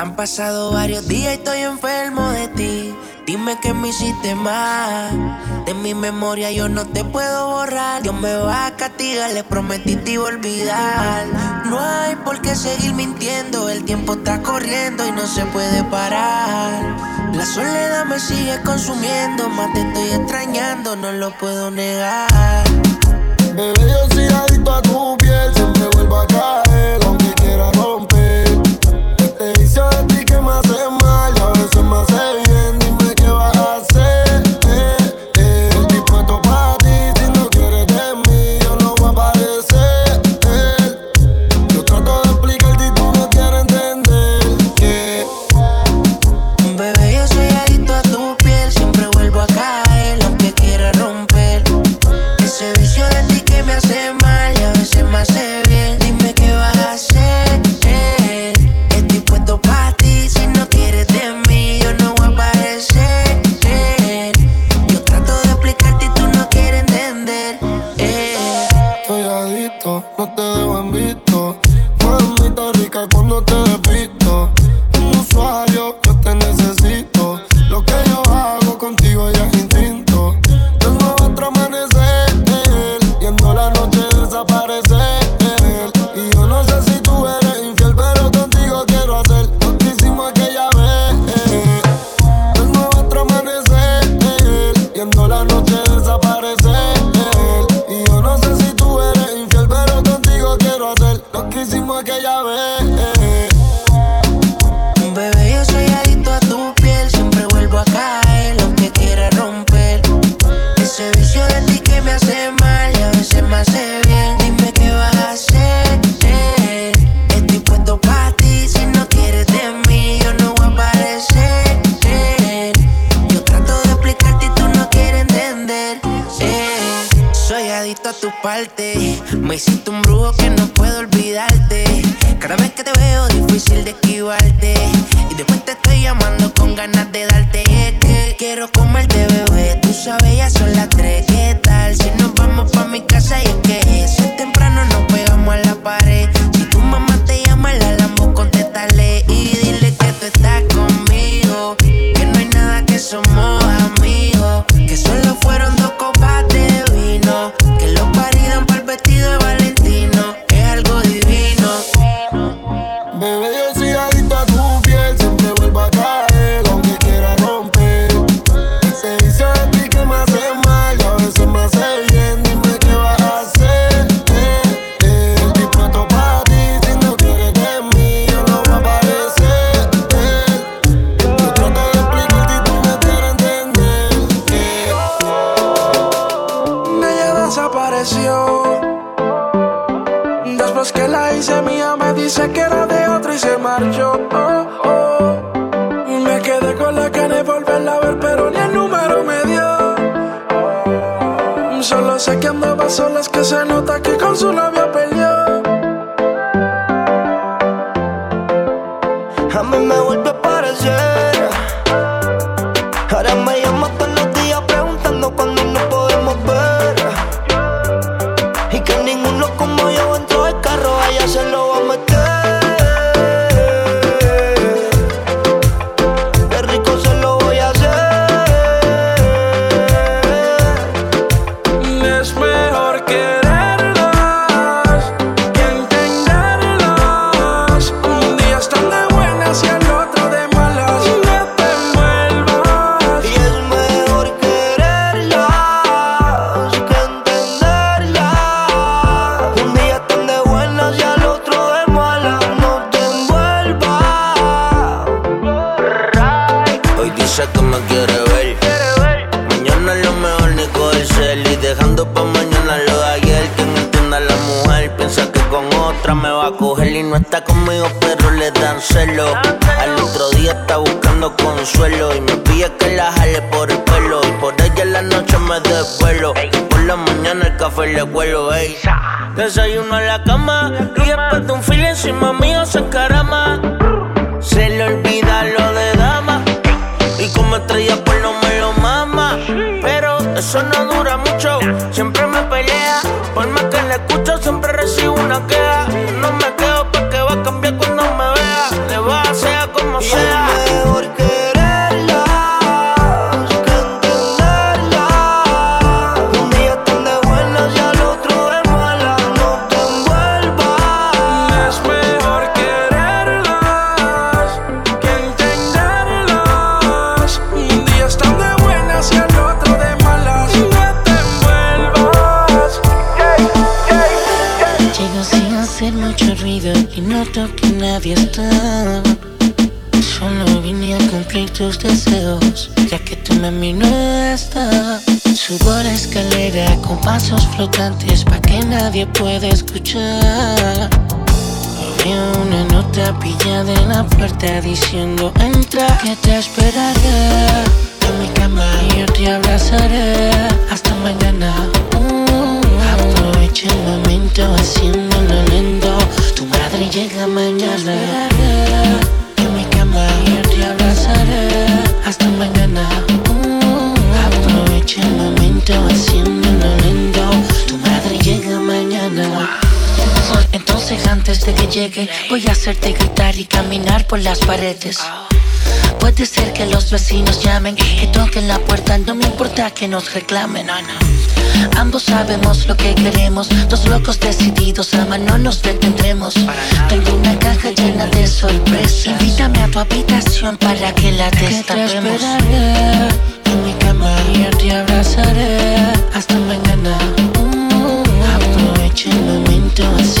Han pasado varios días y estoy enfermo de ti. Dime que me hiciste mal. De mi memoria yo no te puedo borrar. Dios me va a castigar, le prometí te iba a olvidar. No hay por qué seguir mintiendo. El tiempo está corriendo y no se puede parar. La soledad me sigue consumiendo. Más te estoy extrañando, no lo puedo negar. Bebé, yo soy a tu piel. visto un usuario Después que la hice mía me dice que era de otro y se marchó. Oh, oh. Me quedé con la cara de volverla a ver, pero ni el número me dio. Solo sé que andaba sola, es que se nota que con su novio peleó. A mí me vuelve a parecer. Desayuno a la cama haciendo Puede ser que los vecinos llamen, que toquen la puerta, no me importa que nos reclamen. Ambos sabemos lo que queremos, dos locos decididos, ama, no nos detendremos. Tengo una caja llena de sorpresas. Invítame a tu habitación para que la destapemos. Te en mi cama y te abrazaré hasta mañana. Aprovecha el momento así.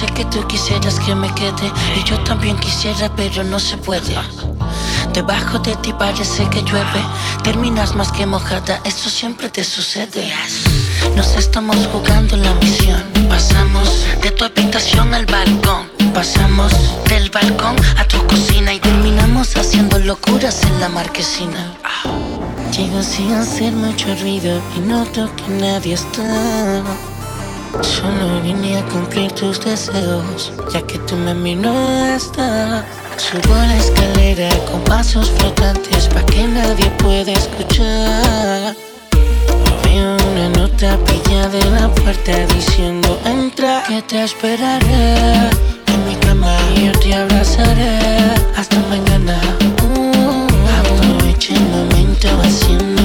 sé que tú quisieras que me quede y yo también quisiera, pero no se puede. Debajo de ti parece que llueve, terminas más que mojada, eso siempre te sucede. Nos estamos jugando la misión, pasamos de tu habitación al balcón, pasamos del balcón a tu cocina y terminamos haciendo locuras en la marquesina. Llego sin hacer mucho ruido y noto que nadie está. Solo vine a cumplir tus deseos, ya que tú me no hasta. Subo la escalera con pasos flotantes pa' que nadie pueda escuchar. Veo una nota pilla de la puerta diciendo entra que te esperaré. En mi cama yo te abrazaré hasta mañana. Uh, el momento haciendo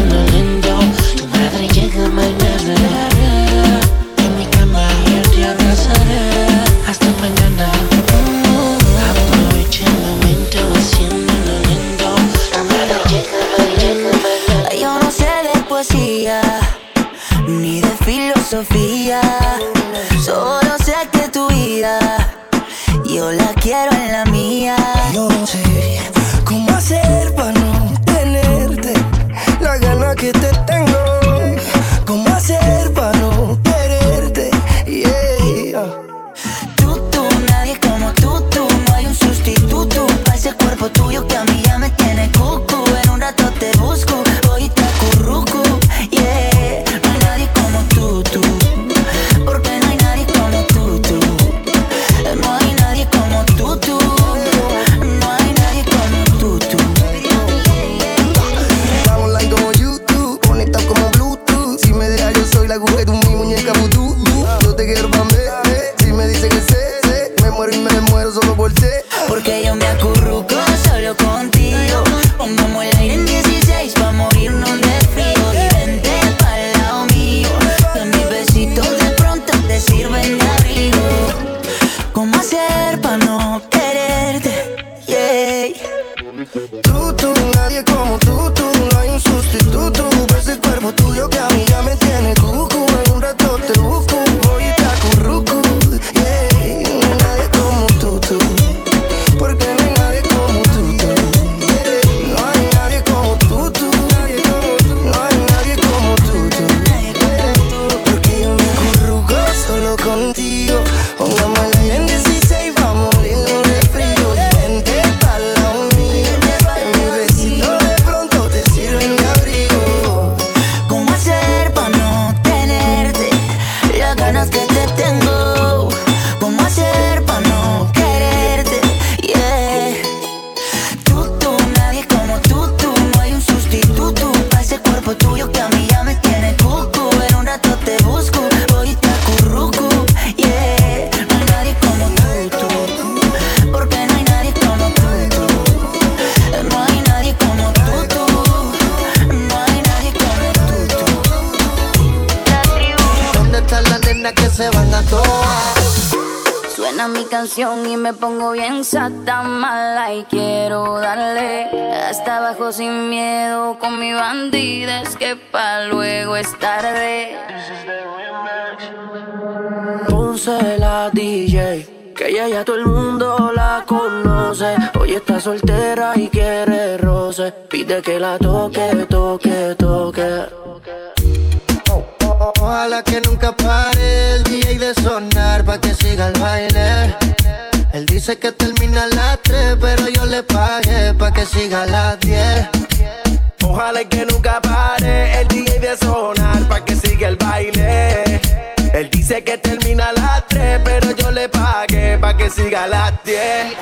vida. la Hoy está soltera y quiere roce. Pide que la toque, toque, toque. Ojalá que nunca pare el DJ de sonar pa' que siga el baile. Él dice que termina las 3, pero yo le pagué pa' que siga las 10. Ojalá que nunca pare el DJ de sonar pa' que siga el baile. Él dice que termina a las 3, pero yo le pagué pa' que siga a las 10.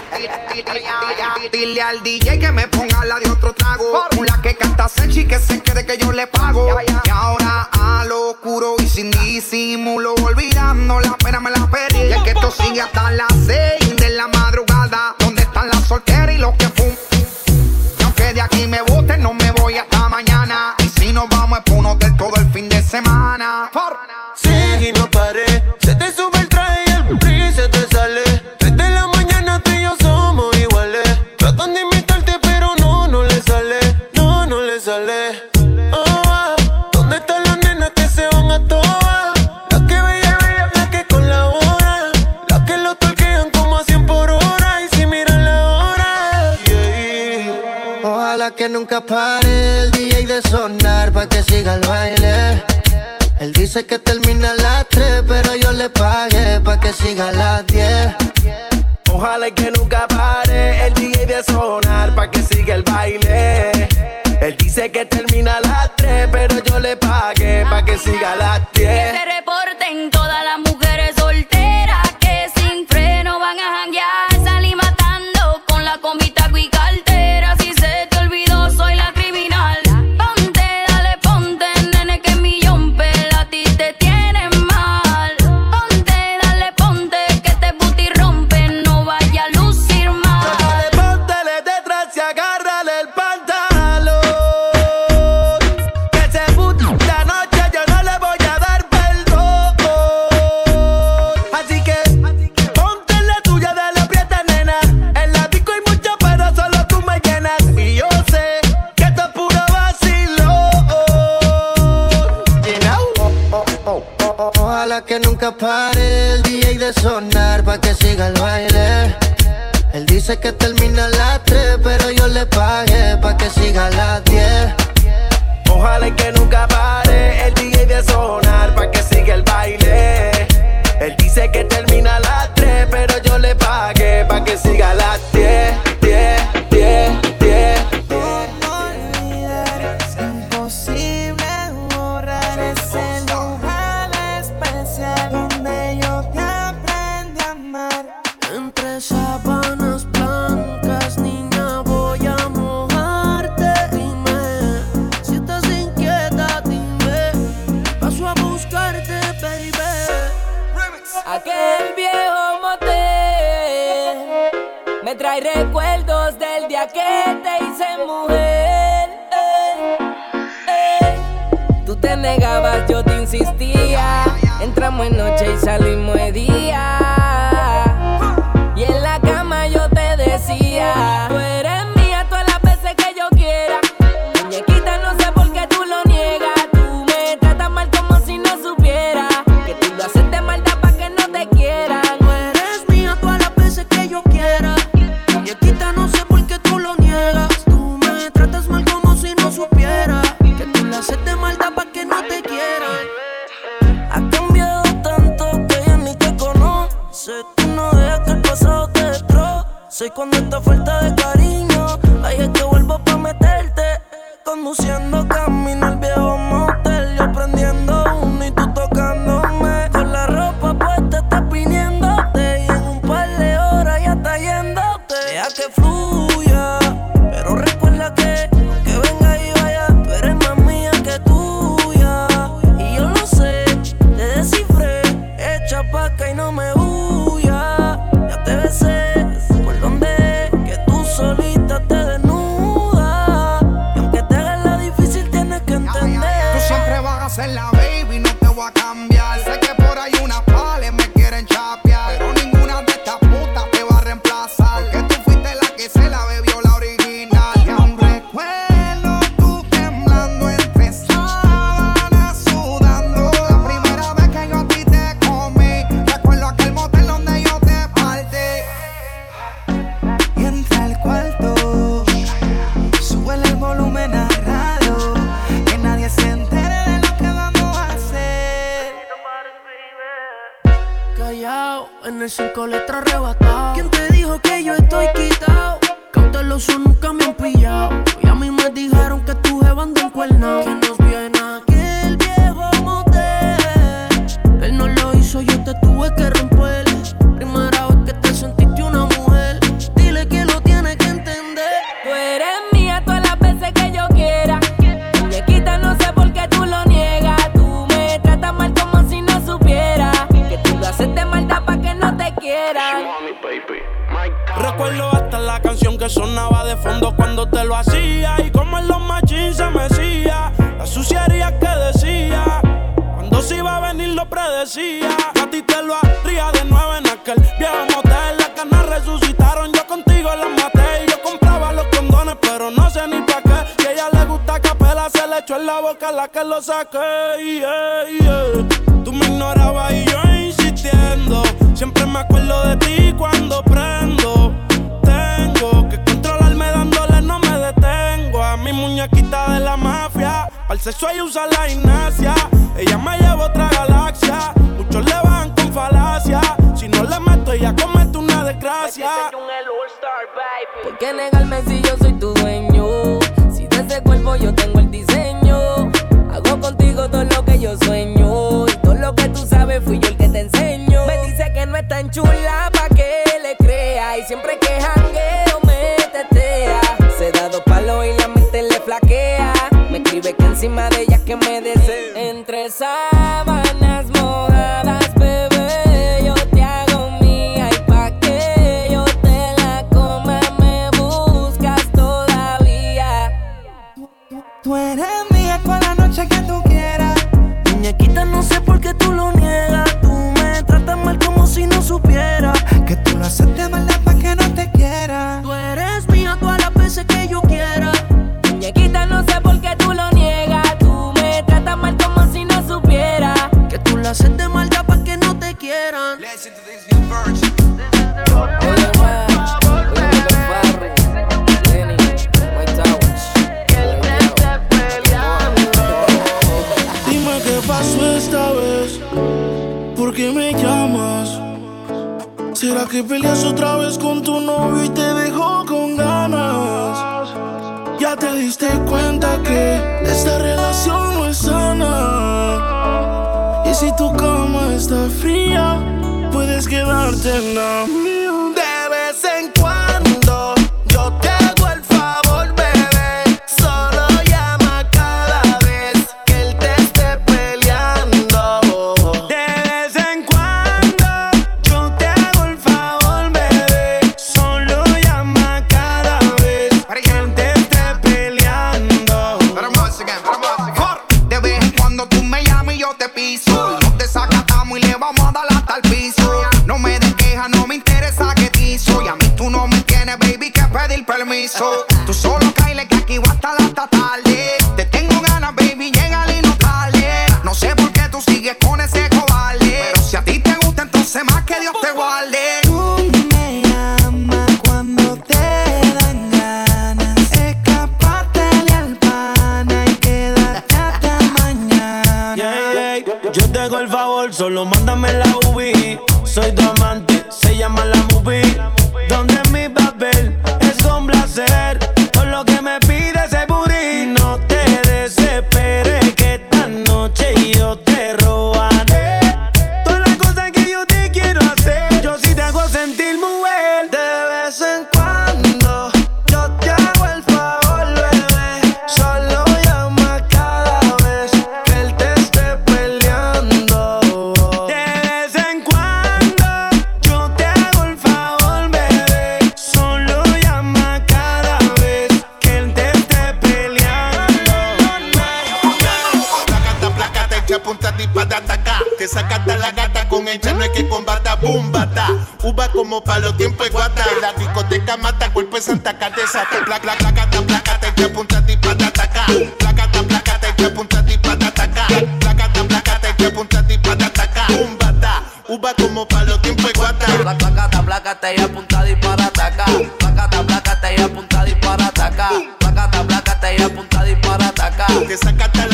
Dile al DJ que me ponga la de otro trago. La que canta sexy que se quede que yo le pago. Y ahora a lo oscuro y sin disimulo, olvidando la pena me la perdí. Y es que esto sigue hasta las 6 de la madrugada. ¿Dónde están las solteras y los que fum? Y aunque de aquí me boten, no me voy hasta mañana. Y si nos vamos es por un hotel todo el fin de semana. Sigue Que nunca pare el DJ de sonar pa' que siga el baile. Él dice que termina a las 3, pero yo le pagué pa' que siga a las 10. Ojalá que nunca pare el DJ de sonar pa' que siga el baile. Él dice que termina a las 3, pero yo le pagué pa' que siga a las Que 10. Supiera. Que tú lo haces de maldad pa' que no te quieran. Has cambiado tanto que ya ni te conoce. Tú no dejas que el pasado te destroce. Cuando esta falta de cariño, ahí es que vuelvo pa' meterte. Conduciendo camino al Recuerdo hasta la canción que sonaba de fondo cuando te lo hacía. Y como en los machines se mecía. La suciedad que decía. Cuando se iba a venir lo predecía. A ti te lo haría de nuevo en aquel viejo motel. Echó en la boca la que lo saqué. Yeah, yeah. Tú me ignorabas y yo insistiendo. Siempre me acuerdo de ti cuando prendo. Tengo que controlarme dándole, no me detengo. A mi muñequita de la mafia. Al sexo y usa la gimnasia. Ella me lleva a otra galaxia. Muchos le van con falacia. Si no le meto, ella comete una desgracia. ¿Por qué negarme si yo soy tu dueño? Si de ese cuerpo yo tengo el diseño. Contigo todo lo que yo sueño. Y todo lo que tú sabes fui yo el que te enseño. Me dice que no es tan chula pa' que le crea. Y siempre que jangueo me tetea. Se da dos palos y la mente le flaquea. Me escribe que encima de ella que me desea. Esta vez. ¿Por qué me llamas? ¿Será que peleas otra vez con tu novio y te dejó con ganas? Ya te diste cuenta que esta relación no es sana. Y si tu cama está fría, puedes quedarte en la mía. Atacar. Te sacata la gata con ella, no hay que combata, boom, bata. Uva como pa' los tiempos guata. En la discoteca mata, cuerpo en Santa desata. Placa, placata, placata, echa punta y para atacar. Placata, placata, echa punta y para atacar. Placata, placata, echa punta y para atacar. Boom, bata. Uva como pa' los tiempos guata. Placata, placata y apuntada y para atacar. Placata, placata y apuntada y para atacar. Placata, placata y apuntada y para atacar. Te sacata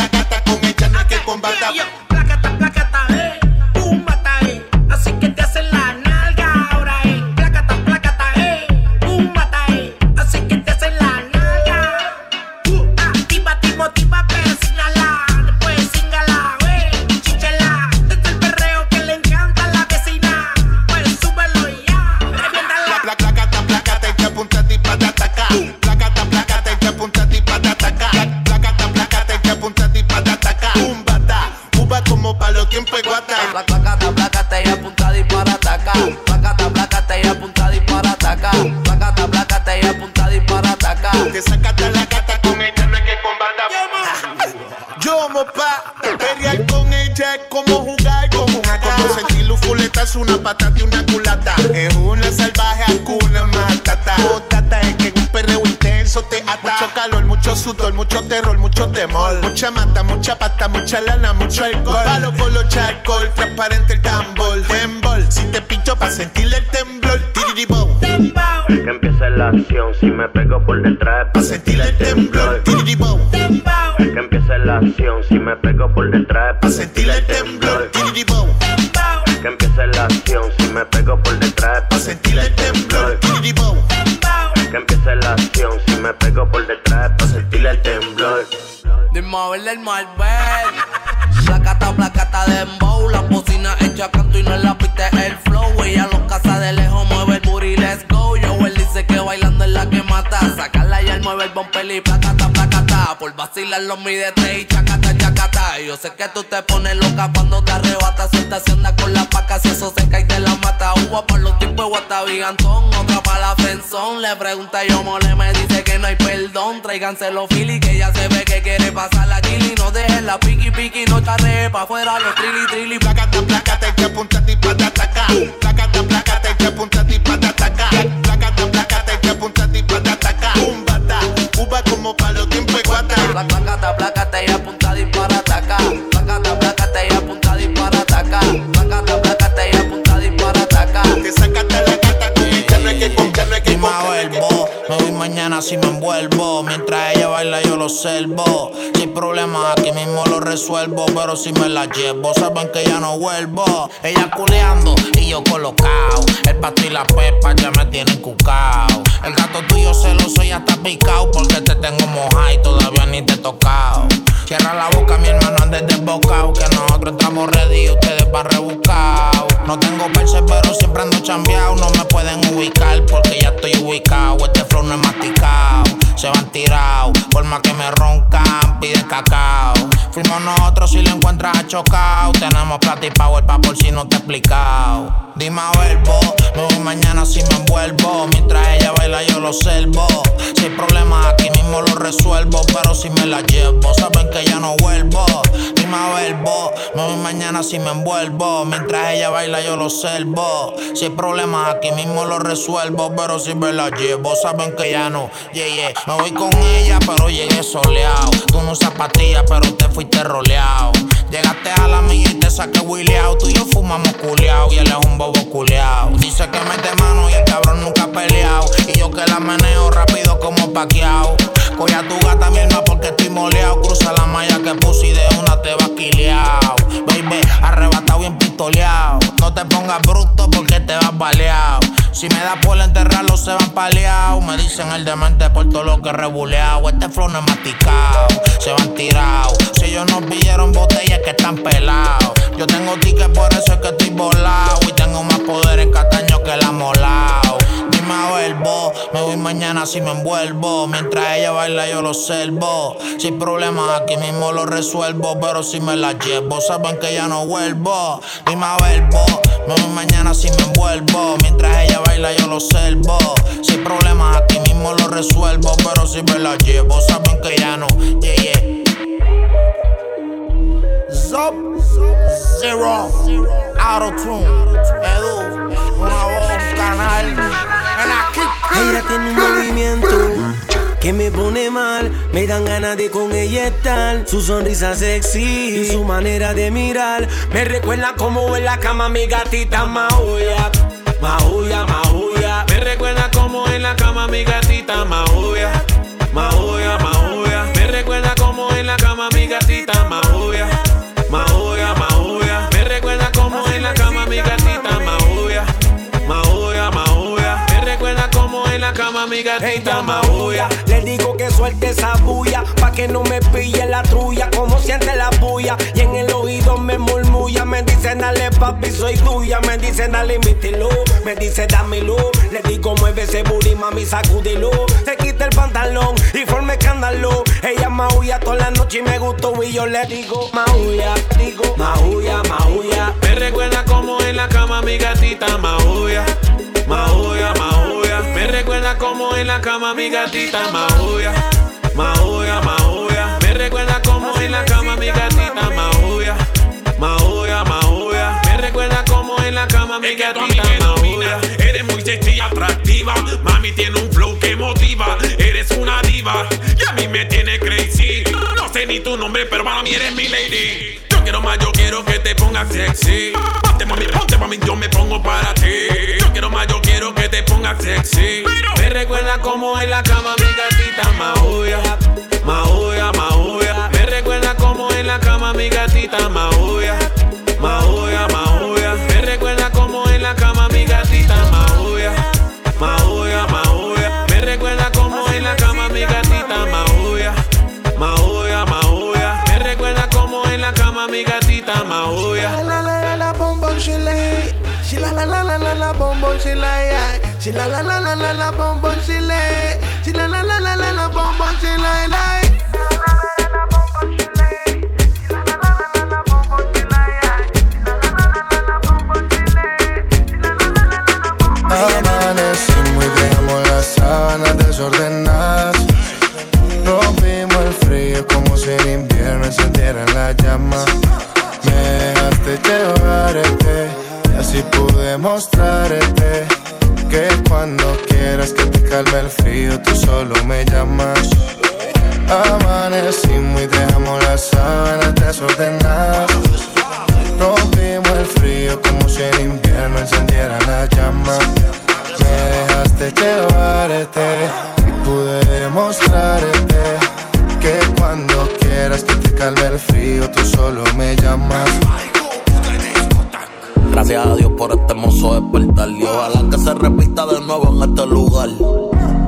mucha lana, mucho alcohol. Palo con los alcohol, transparente el tambor. Tembol, si te pincho pa' sentirle el temblor. Tiriribou. Que empiece la acción, si me pego por detrás. Pa' sentirle el temblor. Tiriribou. Que empiece la acción, si me pego por detrás. Pa' sentirle el temblor. Tiriribou. Que empiece la acción, si me pego por detrás. Pa' sentirle el temblor. Tiriribou. Que empiece la acción, si me pego por detrás. Pa' sentirle el temblor. De moverle el Marvel. Bumper y placata, placata. Por vacilar los mide tres y chacata, chacata. Yo sé que tú te pones loca cuando te arrebatas. Suelta si anda con la paca, si eso se cae te la mata. Uva por los tiempos de Guatavigantón. Otra para la fenzón. Le pregunta yo mole, me dice que no hay perdón. Tráiganse los fili que ya se ve que quiere pasar la chili. No dejen la piqui piqui, no charre pa' afuera los trilli trilli. Placata, placata que apunta ti pa' ataca. Placata, placata que apunta ti pa' ataca. Como pa' los tiempos es guata. Pla- Placata, placata y si me envuelvo. Mientras ella baila, yo lo observo. Si hay problemas, aquí mismo lo resuelvo. Pero si me la llevo, saben que ya no vuelvo. Ella culeando y yo colocado. El pato y la pepa ya me tienen cucao. El gato tuyo celoso ya está picado. Porque te tengo mojado y todavía ni te he tocado. Cierra la boca, mi hermano, andes desbocado. Que nosotros estamos ready ustedes van rebuscados. No tengo perse, pero siempre ando chambeado. No me pueden ubicar porque ya estoy ubicado. Este flow no es masticado. Se van tirados, por más que me roncan, piden cacao. Fuimos nosotros si lo encuentras chocado. Tenemos plata y power pa' por si no te he explicado. Dime a verbo, me mañana si me envuelvo. Mientras ella baila, yo lo observo. Si hay problemas, aquí mismo lo resuelvo. Pero si me la llevo, saben que ya no vuelvo. Dime a verbo, me voy mañana si me envuelvo. Mientras ella baila, yo lo observo. Si hay problemas, aquí mismo lo resuelvo. Pero si me la llevo, saben que ya no. Yeah. Me voy con ella, pero llegué soleado. Tú no usas pastillas, pero te fuiste roleado. Llegaste a la milla y te saqué Williao. Tú y yo fumamos culeado y él es un bobo culeado. Dice que mete mano y el cabrón nunca ha peleado. Y yo que la meneo rápido como paqueado. Coge a tu gata, mi porque estoy moleado. Cruza la malla que puse y de una te va quileado. Baby, arrebatado bien pistoleado. No te pongas bruto porque te vas baleado. Si me da por enterrarlo, se van paleados. Me dicen el demente por todo lo que rebuleado. Este flow no es masticado, se van tirados. Si ellos nos vieron botellas que están pelados. Yo tengo ticket, por eso es que estoy volado. Y tengo más poder en Cataño que la molao. Dime a verbo, me voy mañana si me envuelvo. Mientras ella baila, yo lo observo. Si hay problemas, aquí mismo lo resuelvo. Pero si me la llevo, saben que ya no vuelvo. Dime a verbo, me voy mañana si me envuelvo. Mientras ella baila, yo lo observo. Si hay problemas, aquí mismo lo resuelvo. Pero si me la llevo, saben que ya no. Yeah, yeah. Zop, Zero, Autotune, Edu, una voz, canal. Ella tiene un movimiento que me pone mal. Me dan ganas de con ella estar. Su sonrisa sexy y su manera de mirar. Me recuerda como en la cama mi gatita Mauya. Mauya, Mauya. Me recuerda como en la cama mi gatita Mauya. La cama mi gatita Mauya. Le digo que suelte esa bulla Pa' que no me pille la trulla Como siente la bulla. Y en el oído me murmulla Me dice dale papi soy tuya Me dice dale invítelo Me dice dámelo Le digo mueve ese booty mami sacúdelo Se quita el pantalón y forma escándalo. Ella maulla toda la noche y me gustó Y yo le digo maulla Digo maulla, maulla gatita maulla, maulla, maulla. Me recuerda como en la cama mi gatita maulla, maulla, maulla. Me recuerda como en la cama mi gatita maulla, maulla, maulla. Me recuerda como en la cama mi gatita maulla. Eres muy sexy y atractiva, mami tiene un flow que motiva. Eres una diva y a mí me tiene crazy. No sé ni tu nombre, pero para mí eres mi lady. Yo quiero más, yo quiero que te pongas sexy. Ponte mami, ponte mami, yo me pongo para ti. Yo quiero más, yo quiero que te pongas sexy. Me recuerda como en la cama mi gatita maulla, maulla, maulla. Me recuerda como en la cama mi gatita maulla, she lay. She la la la la la la bom bom she lay. She la la la la la la bom bom she lay. Amanecimos y las sábanas desordenadas. El frío como si en invierno encendieran la llama. Me dejaste llevarte y así pude mostrarte cuando quieras que te calme el frío tú solo me llamas. Amanecimos y dejamos las sábanas desordenadas. Rompimos el frío como si en invierno encendiera la llama. Me dejaste llevarte y pude demostrarte que cuando quieras que te calme el frío, tú solo me llamas. Gracias a Dios por este hermoso despertar y ojalá que se repita de nuevo en este lugar.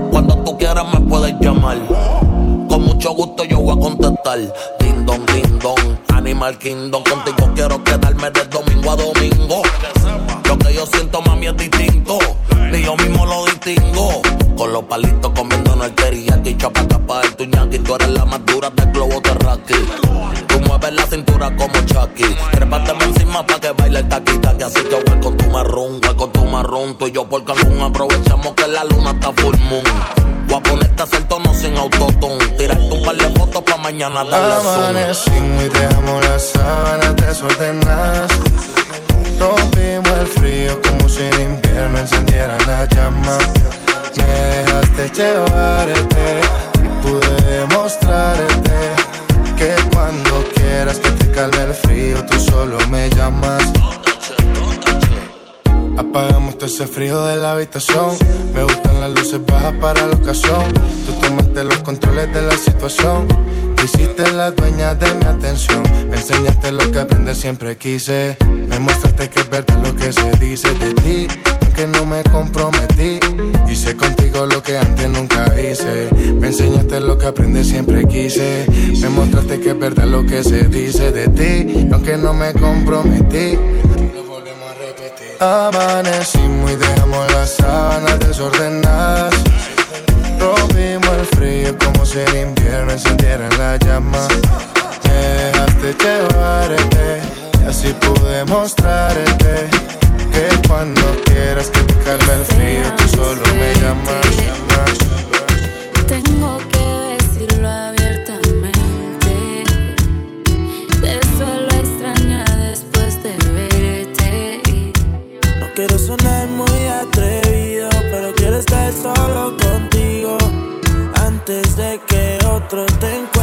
Cuando tú quieras me puedes llamar. Con mucho gusto yo voy a contestar. Ding dong, ding dong, Animal Kingdom. Contigo quiero quedarme de domingo a domingo. Lo que yo siento, mami, es distinto. Ni yo mismo lo distingo. Con los palitos comiendo en el teriyaki. Chapa capa del tuñaki. Tú eres la más dura del globo terráqueo. Tú mueves la cintura como Chucky. Trépateme encima pa' que baile el taqui taqui. Así que voy con tu marrón, voy con tu marrón. Tú y yo por Cancún aprovechamos que la luna está full moon. Voy a ponerte a hacer tono sin autotune. Tirarte un par de fotos pa' mañana darle. Amanecimos y dejamos las sábanas desordenadas. Rompimos el frío como si en invierno encendiera la llama. Me dejaste llevarte y pude demostrarte que cuando quieras que te calme el frío, tú solo me llamas. Apagamos todo ese frío de la habitación. Me gustan las luces bajas para la ocasión. Tú tomaste los controles de la situación. Te hiciste la dueña de mi atención. Me enseñaste lo que aprender siempre quise. Me mostraste que es verdad lo que se dice de ti. Aunque no me comprometí. Hice contigo lo que antes nunca hice. Me enseñaste lo que aprender siempre quise. Me mostraste que es verdad lo que se dice de ti. Aunque no me comprometí. Amanecimos y dejamos las sábanas desordenadas. Rompimos el frío como si en invierno encendiera la llama. Me dejaste llevarte y así pude mostrarte que cuando quieras que te calme el frío, tú solo me llamas. Tengo que decirlo abiertamente. Te suelo extrañar después de verte. No quiero sonar muy atrevido, pero quiero estar solo contigo antes de que otro te encuentre.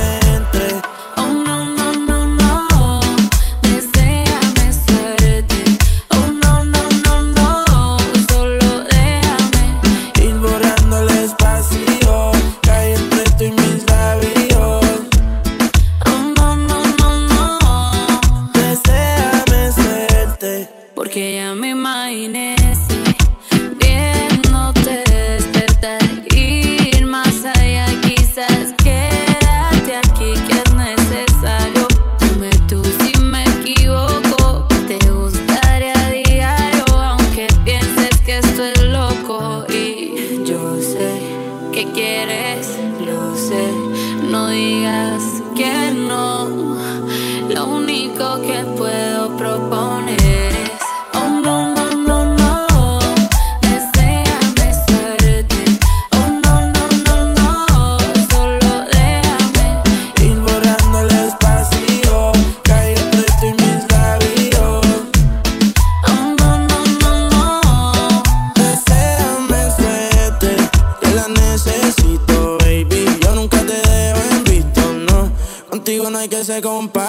me compara.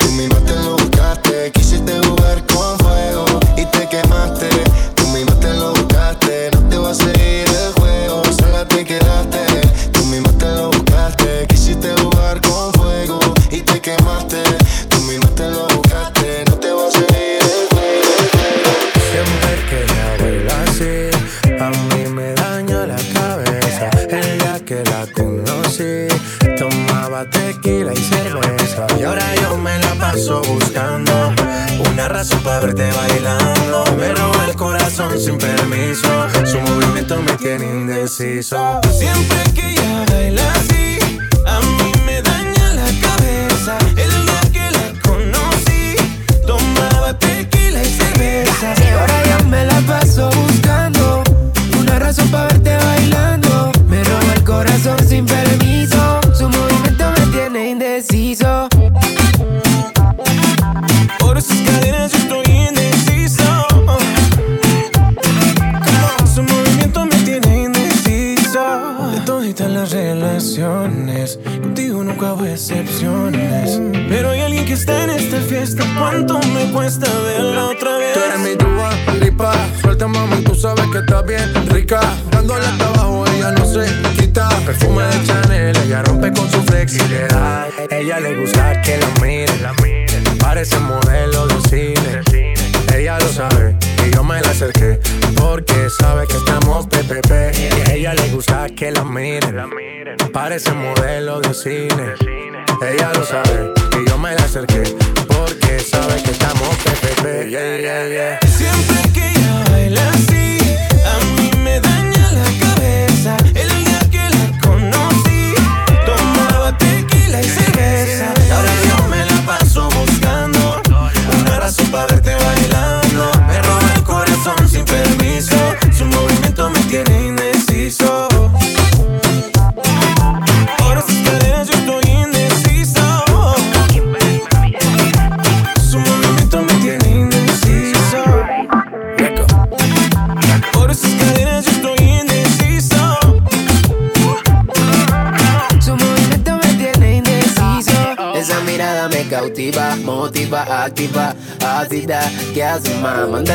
Tú misma te lo buscaste, quise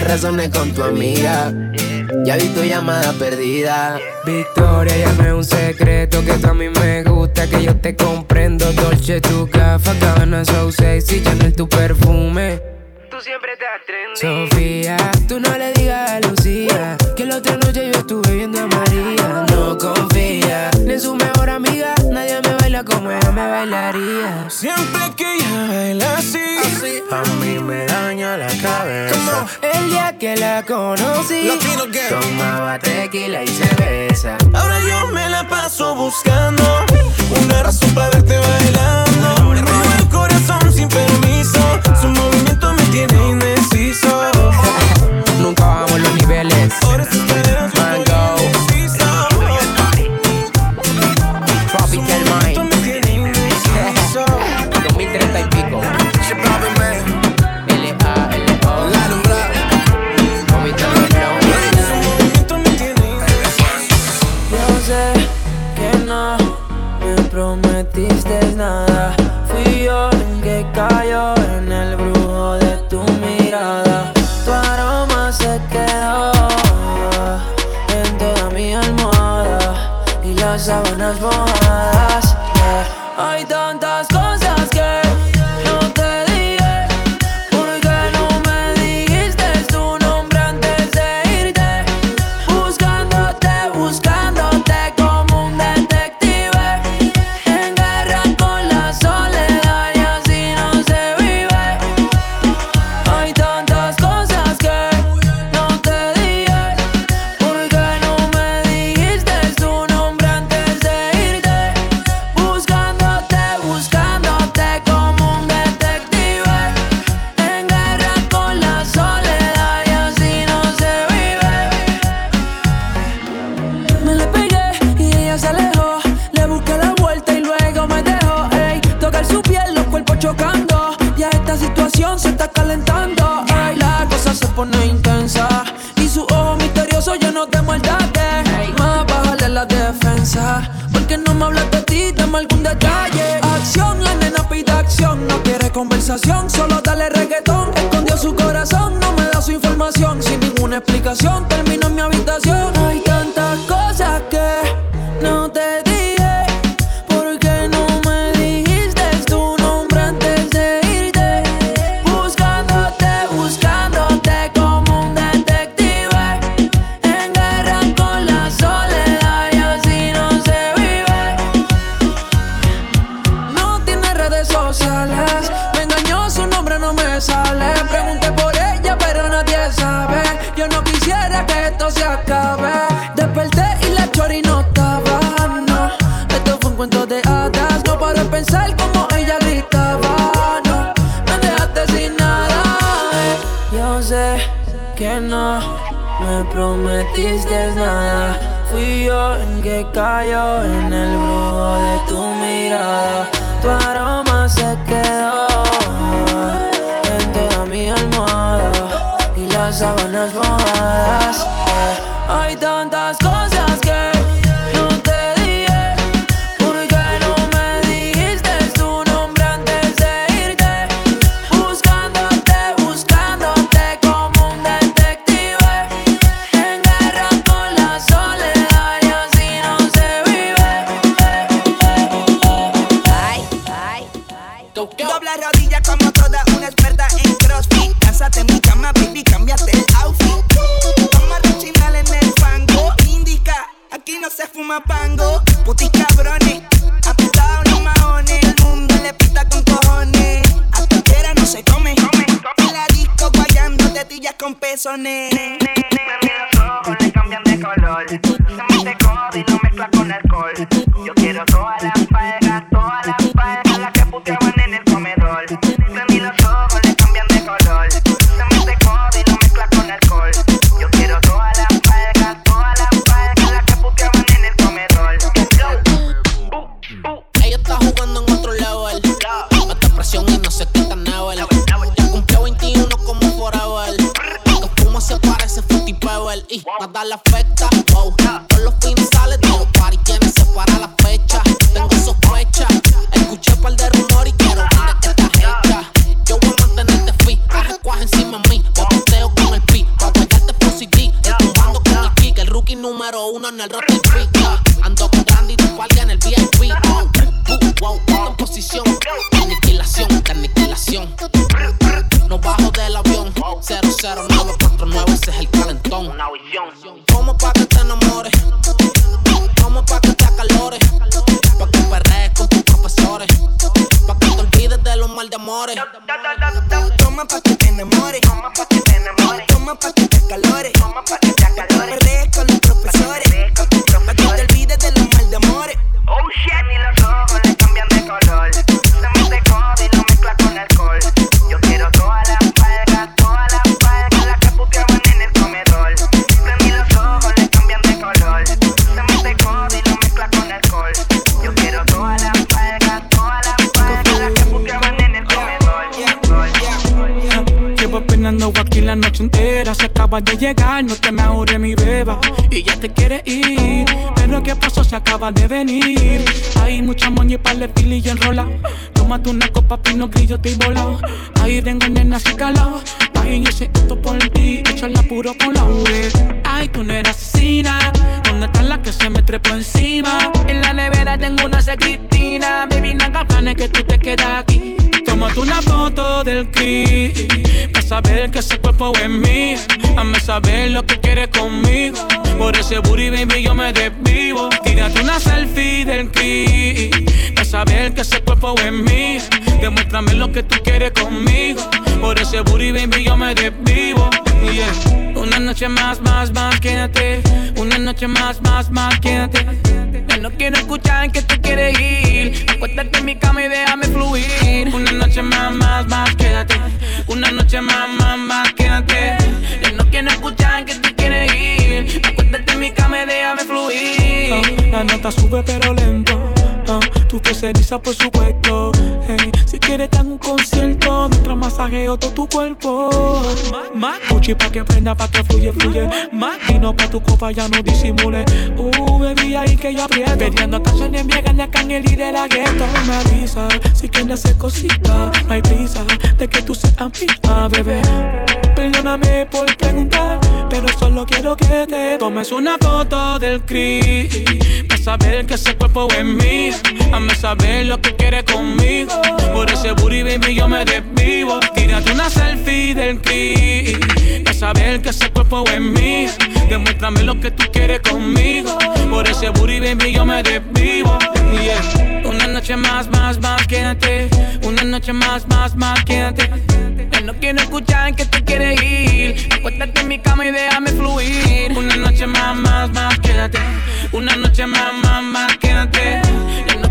razones con tu amiga. Ya vi tu llamada perdida. Victoria, ya no es un secreto que tú a mí me gusta, que yo te comprendo. Dolce, tu gafa, cabana, so sexy, Chanel, tu perfume. Tú siempre te atrendes. Sofía, tú no le digas a Lucía que la otra noche yo estuve viendo a María. No confía ni en su bailaría. Siempre que ella baila así, a mí me daña la cabeza. El día que la conocí, Latino tomaba tequila y cerveza. Ahora yo me la paso buscando una razón para verte bailando. Me robo el corazón sin permiso, su movimiento me tiene indeciso. Nunca bajamos los niveles. Ahora as I was born me prometiste nada. Fui yo el que cayó en el brujo de tu mirada. Tu aroma se quedó en toda mi almohada y las sábanas mojadas. Número uno en el freak. Ando con Randy de guardia en el VIP. Wow, wow, wow, en posición. Aniquilación, aniquilación. No bajo del avión. 00949, ese es el calentón. Como pa' que te enamores. Como pa' que te acalores. Mal de amores. Toma pa' que te enamores. Toma pa' que te enamores. Toma pa' que te acalores. Toma pa' que te acalores. Perrees con los profesores. Pa' que te olvides de los mal de amores. Oh shit. Ni los ojos le cambian de color. Se mete y lo mezcla con alcohol. Llevo aquí la noche entera. Se acaba de llegar, no te me ahorre mi beba. Y ya te quiere ir. Pero ¿qué pasó? Se acaba de venir. Hay mucha moña y pili y enrola. Tómate una copa, pino grillo, te volado. Ahí vengo, nena, así calado. Ay, yo sé esto por ti. Echarla puro con la. Ay, tú no eres asesina. ¿Dónde está la que se me trepó encima? En la nevera tengo una secretina. Baby, no hagas planes que tú te quedas aquí. Tómate una foto del clip Para saber que ese cuerpo es mío. Hazme saber lo que quieres conmigo. Por ese booty, baby, yo me desvivo. Tírate una selfie del clip Para saber que ese cuerpo es mío. Demuéstrame lo que tú quieres conmigo. Por ese booty, baby, yo me desvivo Una noche más, más, más, quédate. Una noche más, más, más, quédate. Ya no quiero escuchar que tú quieres ir. Acuéstate en mi cama y déjame fluir. Una noche más, más, más, quédate. Una noche más, más, más, quédate. Ya no quiero escuchar que tú quieres ir. Acuéstate en mi cama y déjame fluir. La nota sube pero lento. Ah, Tu piel se por supuesto hey, Si quieres tan un masajeo todo tu cuerpo. Más Gucci pa' que prenda, pa' que fluye, fluye. Más vino pa' tu copa, ya no disimule. Uh, bebí ahí que yo aprieto. Pidiendo canciones viejas de Kanye y de la gueto. Me avisa si quieres hacer cositas. No hay prisa de que tú seas mía, bebé. Perdóname por preguntar, pero solo quiero que te tomes una foto del Cris. Para saber que ese cuerpo es mío. Hazme saber lo que quieres conmigo. Por ese booty, baby, yo me desvivo. Tírate una selfie del Cris. Para saber que ese cuerpo es mío. Demuéstrame lo que tú quieres conmigo. Por ese booty, baby, yo me desvivo. Una noche más, más, más, quédate. Una noche más, más, más, quédate. Ya no quiero escuchar que te quieres ir. Acuéstate en mi cama y déjame fluir. Una noche más, más, más, quédate. Una noche más, más, más, quédate.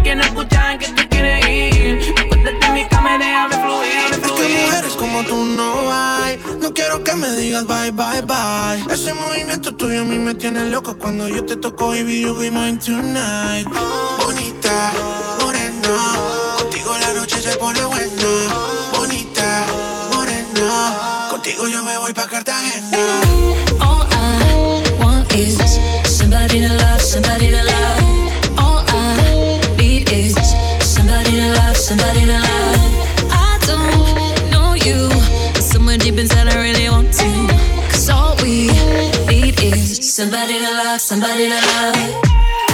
Ya no quiero escuchar que te quieres ir. Acuéstate en mi cama y déjame fluir. Es que mujeres como tú no hay. No quiero que me digas bye, bye, bye. Ese movimiento tuyo a mí me tiene loco. Cuando yo te toco, baby, you be mine tonight. Bonita, morena. Contigo la noche se pone buena. Bonita, morena. Contigo yo me voy pa' Cartagena. All I want is somebody to love, somebody to love. Somebody to love, somebody to love.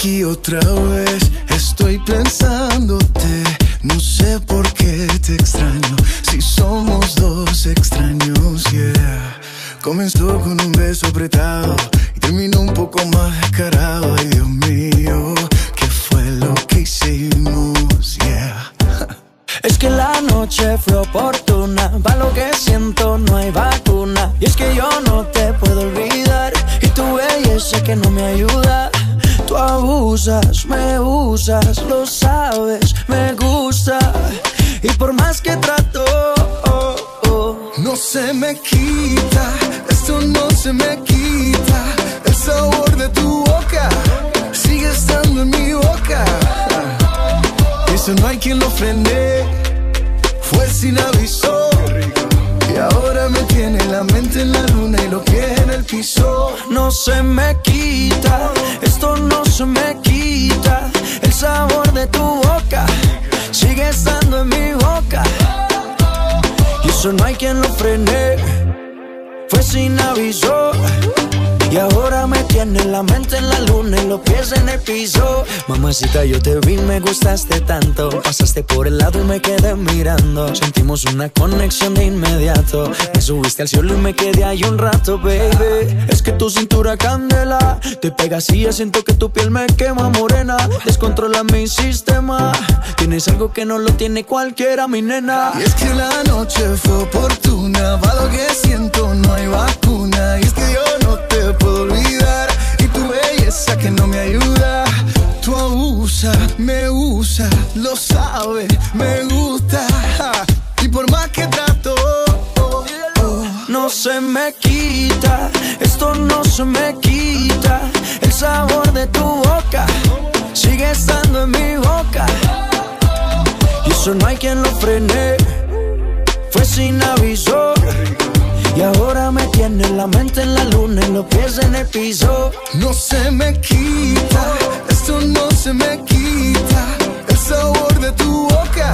Aquí otra vez estoy pensándote. No sé por qué te extraño. Si somos dos extraños, yeah. Comenzó con un beso apretado y terminó un poco más Yo te vi, me gustaste tanto. Pasaste por el lado y me quedé mirando. Sentimos una conexión de inmediato. Me subiste al cielo y me quedé ahí un rato, baby. Es que tu cintura candela. Te pegas y ya siento que tu piel me quema morena. Descontrola mi sistema. Tienes algo que no lo tiene cualquiera, mi nena. Y es que la noche fue oportuna. Va lo que siento, no hay vacuna. Y es que yo no te puedo olvidar. Y tu belleza que no me ayuda. Tú abusa, me usa, lo sabe, me gusta. Y por más que trato, no se me quita, esto no se me quita. El sabor de tu boca sigue estando en mi boca. Y eso no hay quien lo frene, fue sin aviso. Y ahora me tiene la mente en la luna y los pies en el piso. No se me quita, esto no se me quita. El sabor de tu boca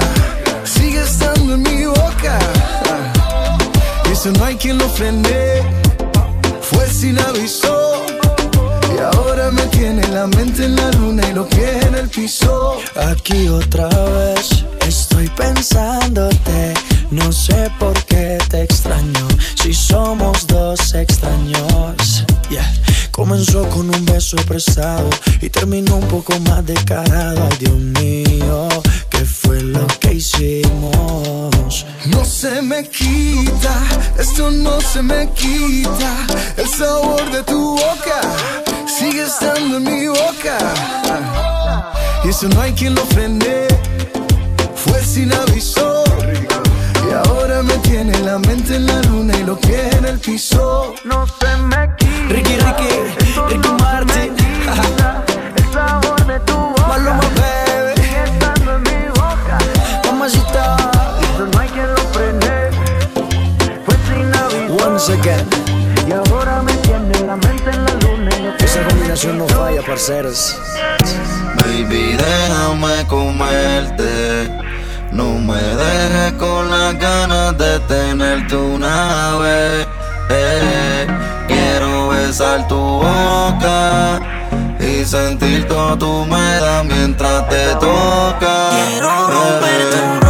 sigue estando en mi boca. Y eso no hay quien lo frene, fue sin aviso. Y ahora me tiene la mente en la luna y los pies en el piso. Aquí otra vez estoy pensándote. No sé por qué te extraño. Si somos dos extraños. Yeah. Comenzó con un beso prestado y terminó un poco más descarado. Ay, Dios mío, ¿qué fue lo que hicimos? No se me quita, esto no se me quita. El sabor de tu boca sigue estando en mi boca. Y eso no hay quien lo frene, fue sin aviso. Y ahora me tiene la mente en la luna y los pies en el piso. No se me quita. Ricky, Ricky, Ricky Martin. El sabor de tu boca. Maluma, baby. Sigue estando en mi boca. Mamacita. Eso no hay quien lo frene, fue sin aviso. Once again. Y ahora me tiene la mente en la luna y los pies Esa combinación no falla, parceros. Baby, déjame comerte. No me dejes con las ganas de tenerte una vez. Eh, quiero besar tu boca y sentir toda tu humedad mientras te toca. Quiero romper tu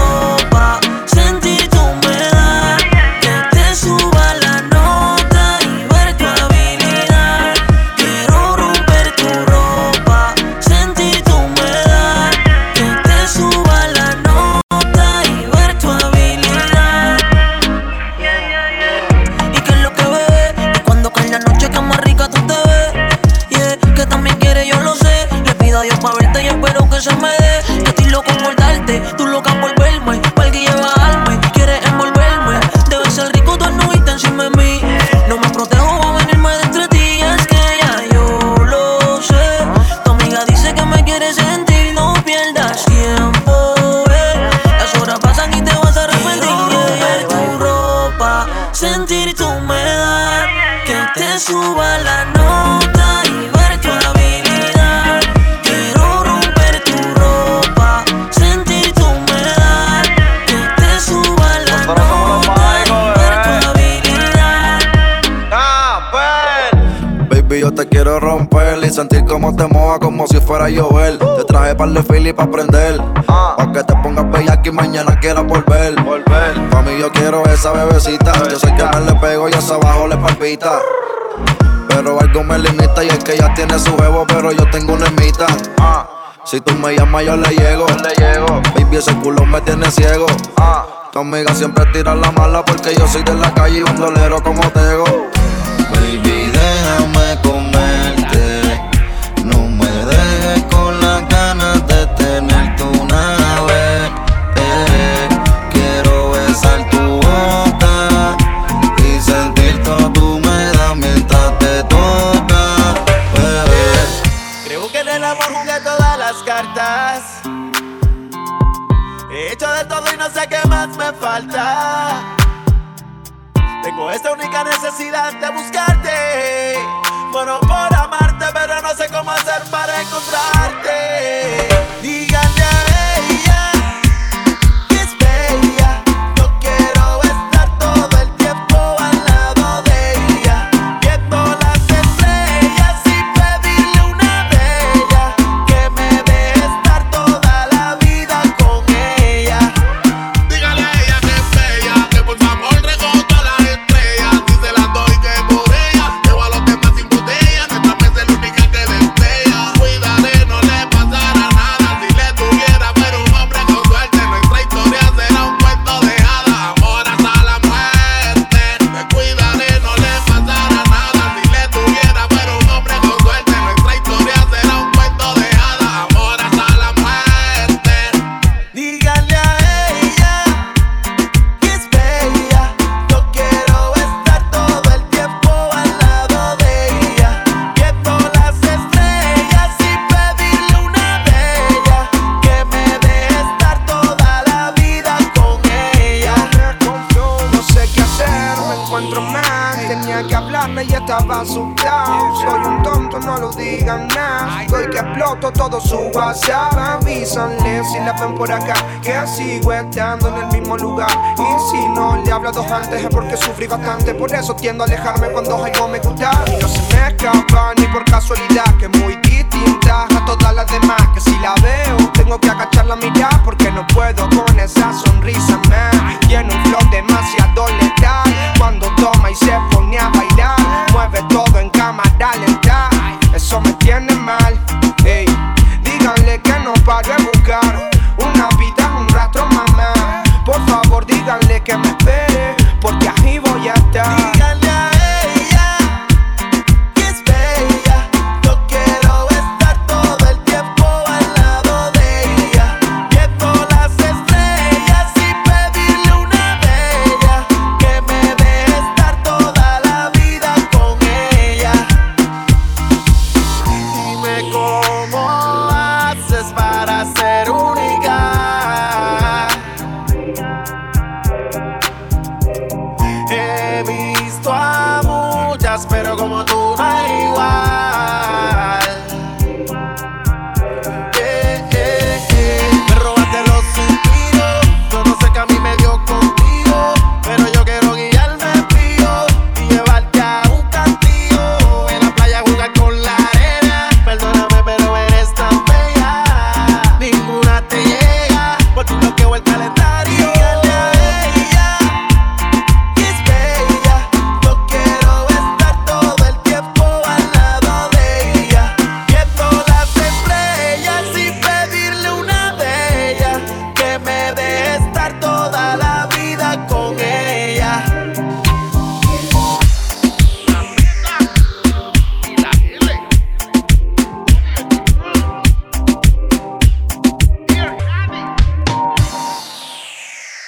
como te moja como si fuera a llover. Te traje par de fili pa' prender. Pa' que te pongas bella y mañana quieras volver. volver. Pa' mí yo quiero esa bebecita. Yo sé que me le pego y hasta abajo le palpita. Pero algo me limita y es que ella tiene su huevo, pero yo tengo una ermita. Si tú me llamas, yo le llego. Le llego. Baby, ese culo me tiene ciego. Tu amiga siempre tira la mala porque yo soy de la calle y un dolero como Tego. Baby, casualidad que es muy distinta a todas las demás. Que si la veo, tengo que agachar la mirada